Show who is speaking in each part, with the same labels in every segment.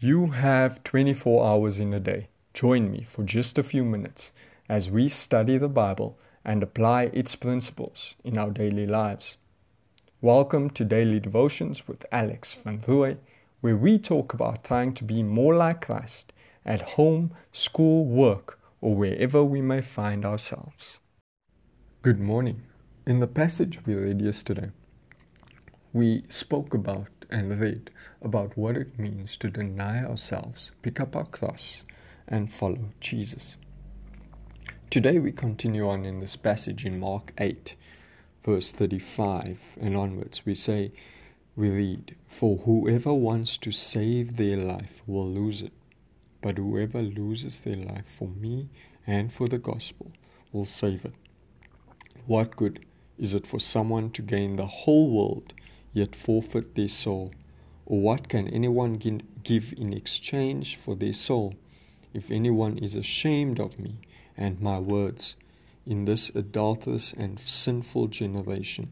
Speaker 1: You have 24 hours in a day. Join me for just a few minutes as we study the Bible and apply its principles in our daily lives. Welcome to Daily Devotions with Alex van Rooy, where we talk about trying to be more like Christ at home, school, work, or wherever we may find ourselves. Good morning. In the passage we read yesterday, we spoke about and read about what it means to deny ourselves, pick up our cross, and follow Jesus. Today we continue on in this passage in Mark 8, verse 35 and onwards. We say, we read, For whoever wants to save their life will lose it, but whoever loses their life for me and for the gospel will save it. What good is it for someone to gain the whole world yet forfeit their soul? Or what can anyone give in exchange for their soul? If anyone is ashamed of me and my words in this adulterous and sinful generation,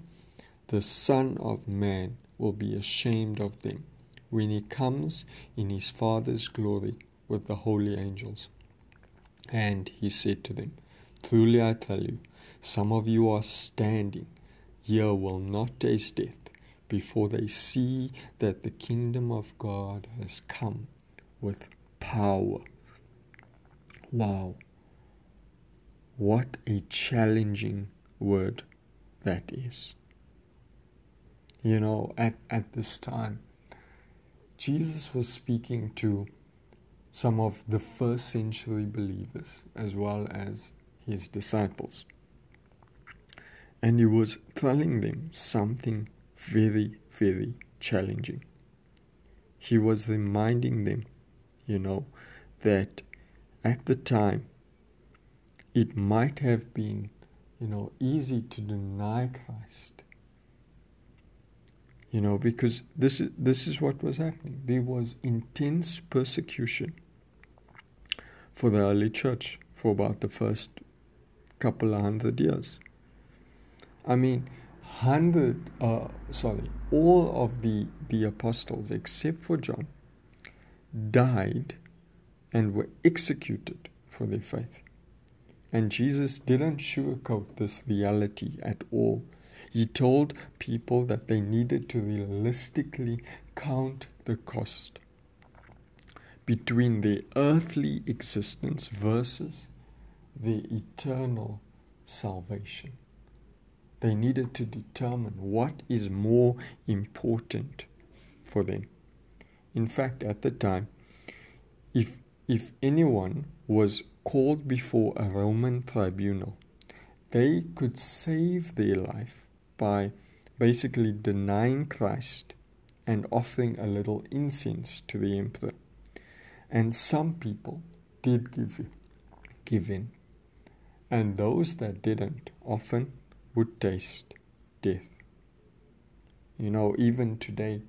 Speaker 1: the Son of Man will be ashamed of them when he comes in his Father's glory with the holy angels. And he said to them, Truly I tell you, some of you are standing here will not taste death before they see that the kingdom of God has come with power. Wow. What a challenging word that is. You know, at, at this time, Jesus was speaking to some of the first century believers as well as his disciples. And he was telling them something very, very challenging. He was reminding them, you know, that at the time it might have been, you know, easy to deny Christ. You know, because this is this is what was happening. There was intense persecution for the early church for about the first couple of hundred years. I mean, hundred uh, sorry all of the the apostles except for john died and were executed for their faith. And jesus didn't sugarcoat this reality at all. He told people that they needed to realistically count the cost between their earthly existence versus the eternal salvation they needed to determine what is more important for them. In fact, at the time, if, if anyone was called before a Roman tribunal, they could save their life by basically denying Christ and offering a little incense to the emperor. And some people did give, give in. And those that didn't often would taste death. You know, even today,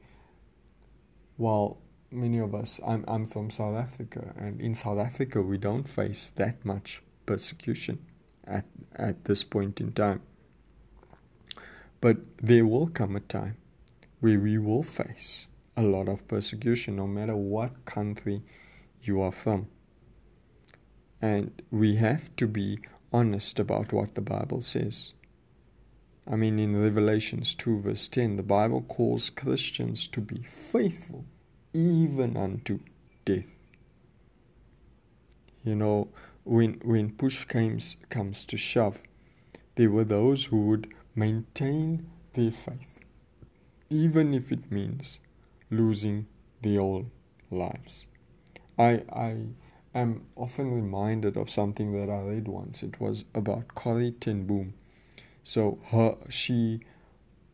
Speaker 1: while many of us, I'm, I'm from South Africa, and in South Africa, we don't face that much persecution at, at this point in time. But there will come a time where we will face a lot of persecution, no matter what country you are from. And we have to be honest about what the Bible says. I mean, in Revelations 2, verse 10, the Bible calls Christians to be faithful even unto death. You know, when, when push comes, comes to shove, there were those who would maintain their faith, even if it means losing their own lives. I, I am often reminded of something that I read once. It was about Corrie ten Boom so her she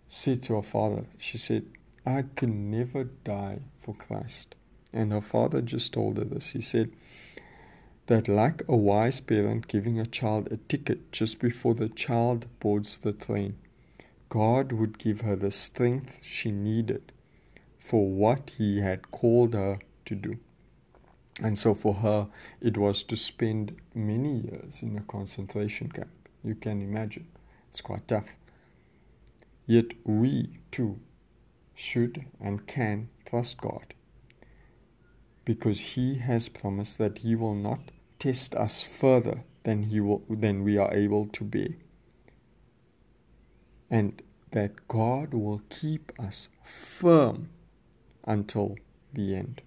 Speaker 1: said to her father, she said, I can never die for Christ. And her father just told her this. He said that like a wise parent giving a child a ticket just before the child boards the train, God would give her the strength she needed for what he had called her to do. And so for her, it was to spend many years in a concentration camp. You can imagine. It's quite tough. Yet we too should and can trust God. because he has promised that he will not test us further than he will than we are able to bear and that God will keep us firm until the end.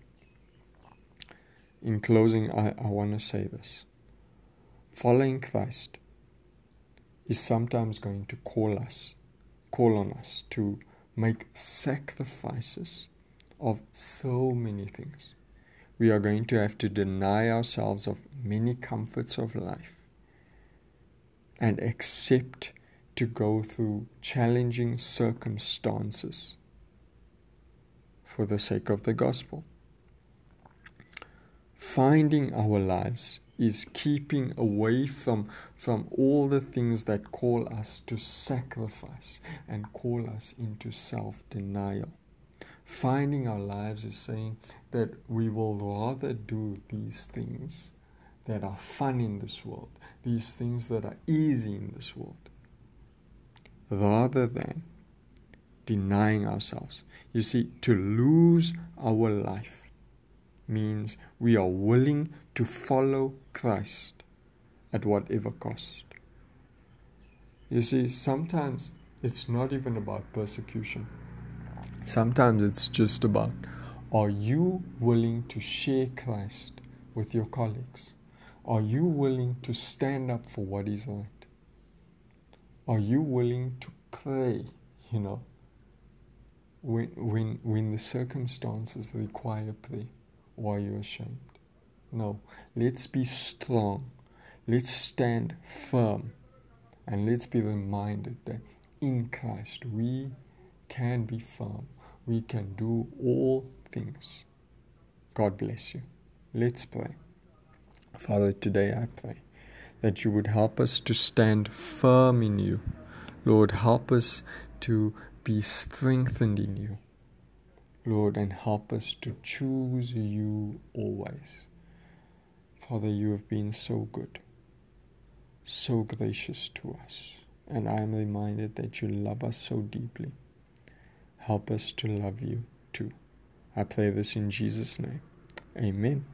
Speaker 1: In closing, I, I want to say this following Christ is sometimes going to call us, call on us to make sacrifices of so many things. We are going to have to deny ourselves of many comforts of life and accept to go through challenging circumstances for the sake of the gospel. Finding our lives is keeping away from, from all the things that call us to sacrifice and call us into self denial. Finding our lives is saying that we will rather do these things that are fun in this world, these things that are easy in this world, rather than denying ourselves. You see, to lose our life means we are willing to follow Christ at whatever cost. You see, sometimes it's not even about persecution. Sometimes it's just about are you willing to share Christ with your colleagues? Are you willing to stand up for what is right? Are you willing to pray, you know, when, when, when the circumstances require prayer? Or are you ashamed? No. Let's be strong. Let's stand firm. And let's be reminded that in Christ we can be firm. We can do all things. God bless you. Let's pray. Father, today I pray that you would help us to stand firm in you. Lord, help us to be strengthened in you. Lord, and help us to choose you always. Father, you have been so good, so gracious to us, and I am reminded that you love us so deeply. Help us to love you too. I pray this in Jesus' name. Amen.